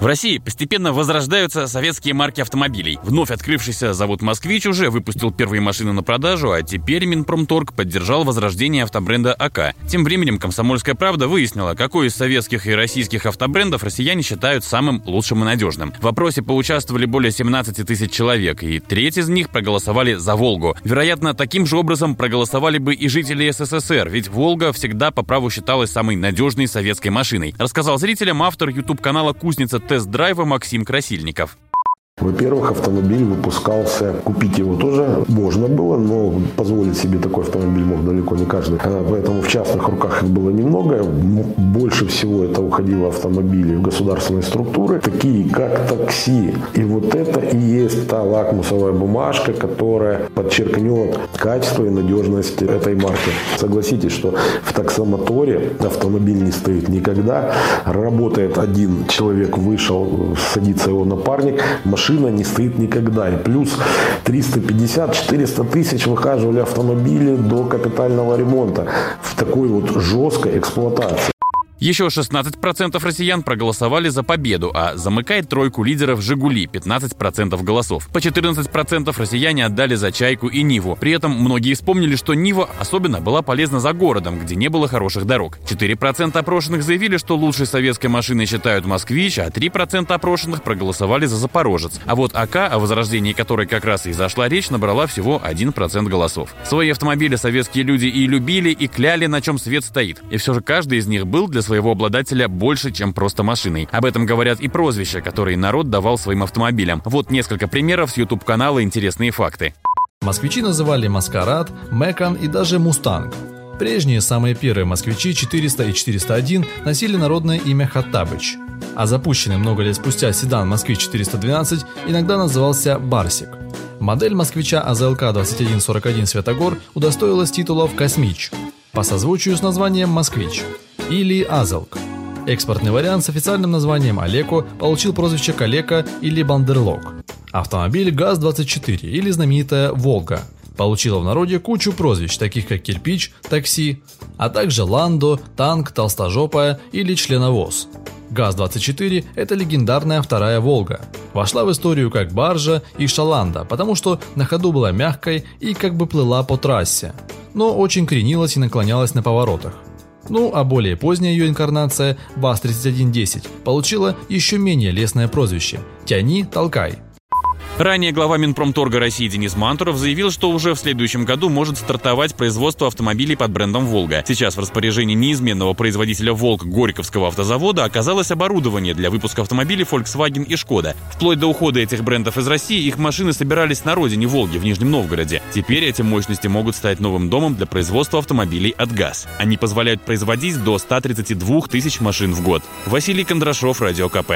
В России постепенно возрождаются советские марки автомобилей. Вновь открывшийся завод «Москвич» уже выпустил первые машины на продажу, а теперь Минпромторг поддержал возрождение автобренда АК. Тем временем «Комсомольская правда» выяснила, какой из советских и российских автобрендов россияне считают самым лучшим и надежным. В вопросе поучаствовали более 17 тысяч человек, и треть из них проголосовали за «Волгу». Вероятно, таким же образом проголосовали бы и жители СССР, ведь «Волга» всегда по праву считалась самой надежной советской машиной, рассказал зрителям автор YouTube-канала «Кузница тест-драйва Максим Красильников. Во-первых, автомобиль выпускался, купить его тоже можно было, но позволить себе такой автомобиль мог далеко не каждый. А, поэтому в частных руках их было немного. Больше всего это уходило автомобили в государственные структуры, такие как такси. И вот это и есть та лакмусовая бумажка, которая подчеркнет качество и надежность этой марки. Согласитесь, что в таксомоторе автомобиль не стоит никогда. Работает один человек, вышел, садится его напарник, машина машина не стоит никогда. И плюс 350-400 тысяч выхаживали автомобили до капитального ремонта в такой вот жесткой эксплуатации. Еще 16% россиян проголосовали за победу, а замыкает тройку лидеров «Жигули» 15% голосов. По 14% россияне отдали за «Чайку» и «Ниву». При этом многие вспомнили, что «Нива» особенно была полезна за городом, где не было хороших дорог. 4% опрошенных заявили, что лучшей советской машиной считают «Москвич», а 3% опрошенных проголосовали за «Запорожец». А вот АК, о возрождении которой как раз и зашла речь, набрала всего 1% голосов. Свои автомобили советские люди и любили, и кляли, на чем свет стоит. И все же каждый из них был для своего обладателя больше, чем просто машиной. Об этом говорят и прозвища, которые народ давал своим автомобилям. Вот несколько примеров с YouTube-канала «Интересные факты». Москвичи называли «Маскарад», «Мэкан» и даже «Мустанг». Прежние, самые первые москвичи 400 и 401 носили народное имя Хаттабыч, а запущенный много лет спустя седан «Москвич 412» иногда назывался «Барсик». Модель москвича АЗЛК 2141 Светогор удостоилась титулов «Космич» по созвучию с названием «Москвич» или Азалк. Экспортный вариант с официальным названием Олеко получил прозвище Калека или Бандерлог. Автомобиль ГАЗ-24 или знаменитая Волга получила в народе кучу прозвищ, таких как кирпич, такси, а также ландо, танк, толстожопая или членовоз. ГАЗ-24 – это легендарная вторая «Волга». Вошла в историю как баржа и шаланда, потому что на ходу была мягкой и как бы плыла по трассе, но очень кренилась и наклонялась на поворотах. Ну а более поздняя ее инкарнация, ВАЗ-3110, получила еще менее лестное прозвище «Тяни, толкай». Ранее глава Минпромторга России Денис Мантуров заявил, что уже в следующем году может стартовать производство автомобилей под брендом «Волга». Сейчас в распоряжении неизменного производителя «Волк» Горьковского автозавода оказалось оборудование для выпуска автомобилей Volkswagen и «Шкода». Вплоть до ухода этих брендов из России их машины собирались на родине «Волги» в Нижнем Новгороде. Теперь эти мощности могут стать новым домом для производства автомобилей от ГАЗ. Они позволяют производить до 132 тысяч машин в год. Василий Кондрашов, Радио КП.